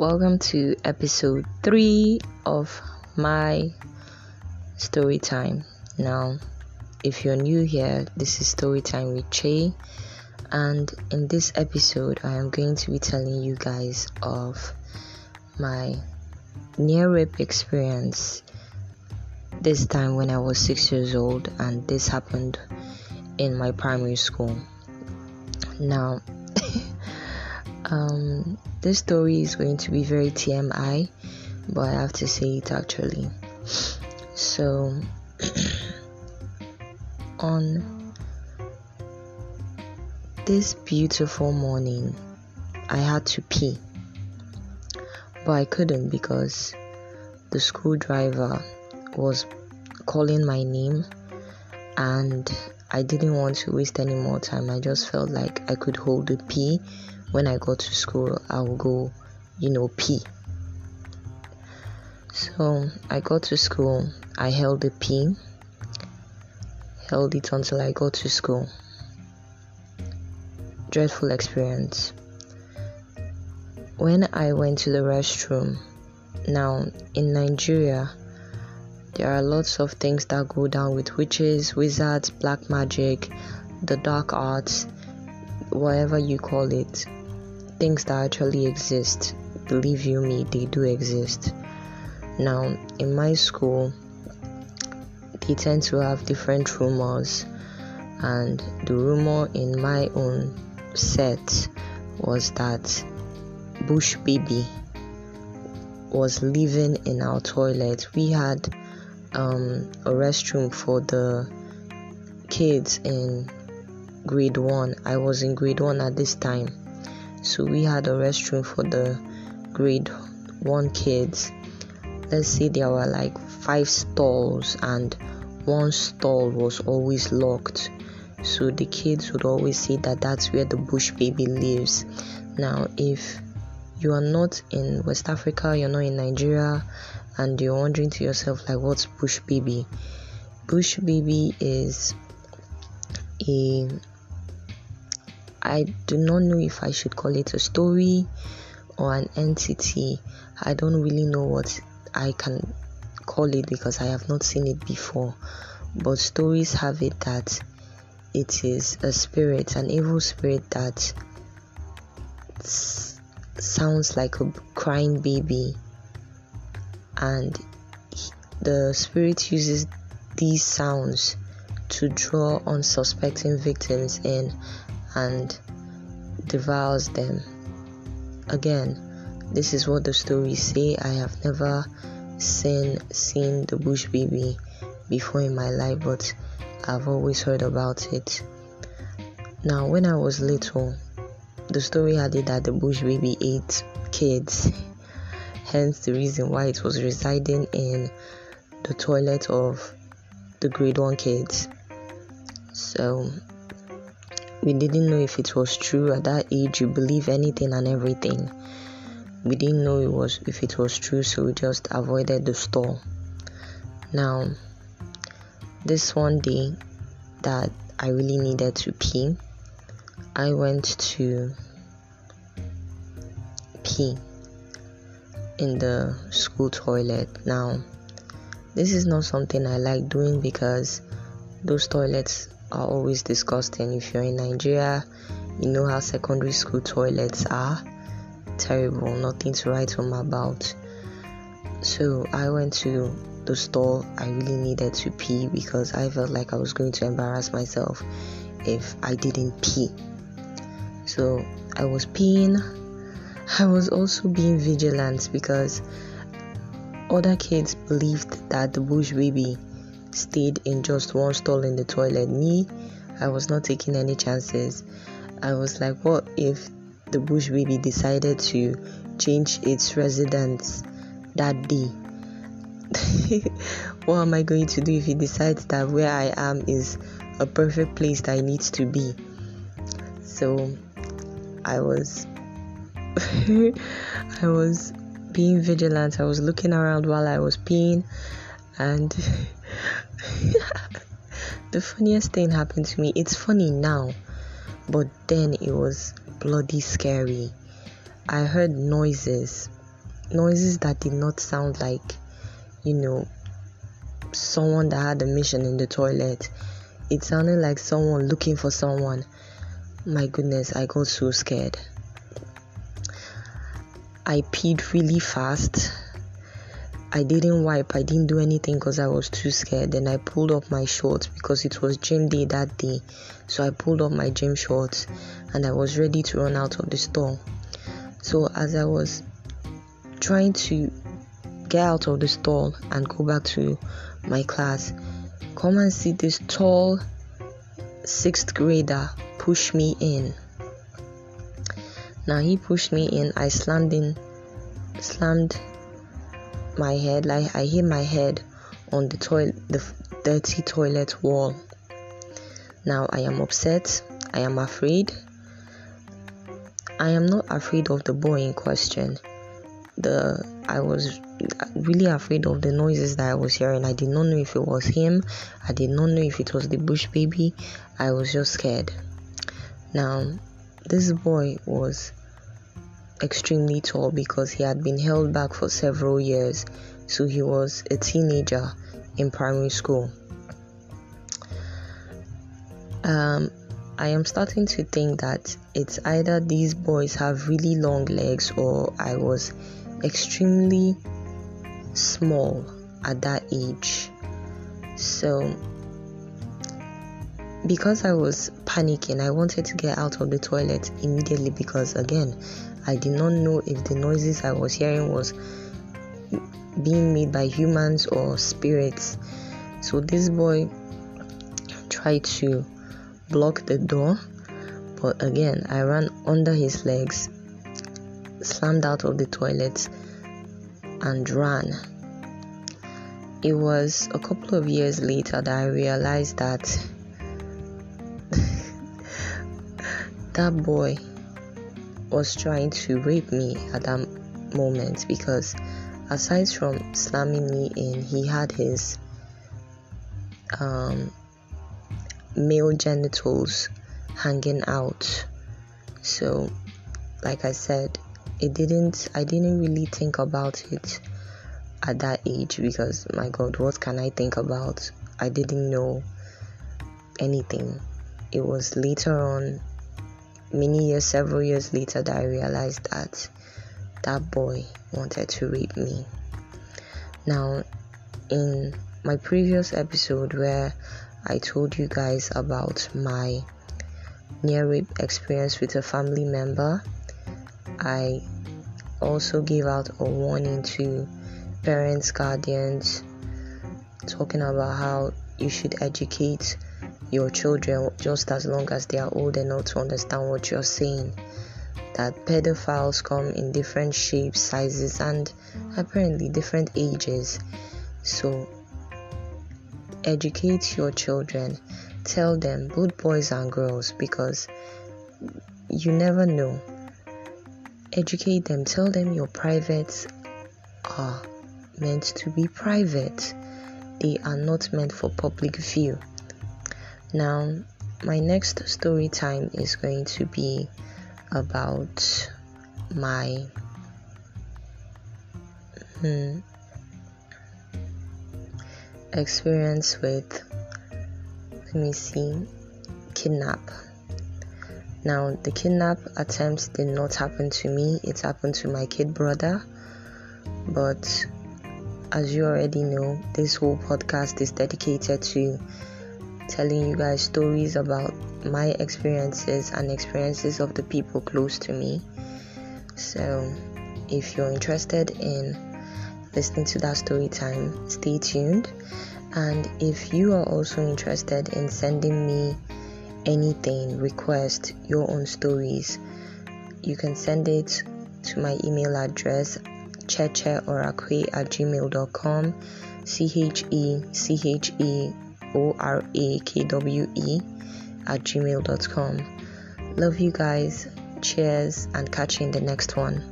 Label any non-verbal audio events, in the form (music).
Welcome to episode 3 of my story time. Now, if you're new here, this is story time with Che, and in this episode, I am going to be telling you guys of my near rape experience. This time when I was six years old, and this happened in my primary school. Now, um, this story is going to be very TMI, but I have to say it actually. So, (clears throat) on this beautiful morning, I had to pee, but I couldn't because the school driver was calling my name and I didn't want to waste any more time. I just felt like I could hold the pee when I go to school, I will go, you know, pee. So I got to school, I held the pee, held it until I got to school. Dreadful experience. When I went to the restroom, now in Nigeria, there are lots of things that go down with witches, wizards, black magic, the dark arts, whatever you call it things that actually exist. Believe you me, they do exist. Now, in my school, they tend to have different rumors, and the rumor in my own set was that Bush Baby was living in our toilet. We had um, a restroom for the kids in grade one. I was in grade one at this time so we had a restroom for the grade 1 kids. Let's say there were like five stalls and one stall was always locked. So the kids would always say that that's where the bush baby lives. Now if you are not in west africa you're not in nigeria and you're wondering to yourself like what's bush baby? Bush baby is a I do not know if I should call it a story or an entity. I don't really know what I can call it because I have not seen it before. But stories have it that it is a spirit, an evil spirit that sounds like a crying baby, and the spirit uses these sounds to draw unsuspecting victims in and devours them. Again, this is what the stories say. I have never seen seen the bush baby before in my life, but I've always heard about it. Now, when I was little, the story had it that the bush baby ate kids, (laughs) hence the reason why it was residing in the toilet of the grade one kids. So we didn't know if it was true at that age. You believe anything and everything. We didn't know it was if it was true, so we just avoided the store. Now, this one day that I really needed to pee, I went to pee in the school toilet. Now, this is not something I like doing because those toilets are always disgusting. If you're in Nigeria, you know how secondary school toilets are terrible, nothing to write home about. So I went to the store. I really needed to pee because I felt like I was going to embarrass myself if I didn't pee. So I was peeing. I was also being vigilant because other kids believed that the bush baby stayed in just one stall in the toilet. Me, I was not taking any chances. I was like, what if the bush baby decided to change its residence that day? (laughs) what am I going to do if he decides that where I am is a perfect place that I need to be? So I was (laughs) I was being vigilant. I was looking around while I was peeing and (laughs) (laughs) the funniest thing happened to me. It's funny now, but then it was bloody scary. I heard noises noises that did not sound like, you know, someone that had a mission in the toilet. It sounded like someone looking for someone. My goodness, I got so scared. I peed really fast. I didn't wipe, I didn't do anything because I was too scared. Then I pulled up my shorts because it was gym day that day. So I pulled up my gym shorts and I was ready to run out of the store. So as I was trying to get out of the stall and go back to my class, come and see this tall sixth grader push me in. Now he pushed me in, I slammed in, slammed my head, like I hit my head on the toilet, the dirty toilet wall. Now I am upset, I am afraid. I am not afraid of the boy in question. The I was really afraid of the noises that I was hearing. I did not know if it was him. I did not know if it was the bush baby. I was just scared. Now, this boy was extremely tall because he had been held back for several years, so he was a teenager in primary school. Um, I am starting to think that it's either these boys have really long legs or I was extremely small at that age. So, because I was panicking, I wanted to get out of the toilet immediately because, again, I did not know if the noises I was hearing was being made by humans or spirits. So, this boy tried to block the door, but again, I ran under his legs, slammed out of the toilet, and ran it was a couple of years later that I realized that (laughs) that boy was trying to rape me at that moment because aside from slamming me in, he had his um, male genitals hanging out. So, like I said, it didn't. I didn't really think about it at that age because my god what can i think about i didn't know anything it was later on many years several years later that i realized that that boy wanted to rape me. Now in my previous episode where i told you guys about my near rape experience with a family member i also gave out a warning to parents, guardians, talking about how you should educate your children just as long as they are old enough to understand what you're saying. That pedophiles come in different shapes, sizes, and apparently different ages. So, educate your children. Tell them, both boys and girls, because you never know. Educate them. Tell them your privates are meant to be private, they are not meant for public view. Now, my next story time is going to be about my hmm, experience with, let me see, kidnap. Now, the kidnap attempt did not happen to me, it happened to my kid brother, but as you already know, this whole podcast is dedicated to telling you guys stories about my experiences and experiences of the people close to me. So, if you're interested in listening to that story time, stay tuned. And if you are also interested in sending me anything, request your own stories, you can send it to my email address checheorakwe at gmail.com. C H E C H E O R A K W E at gmail.com. Love you guys. Cheers and catch you in the next one.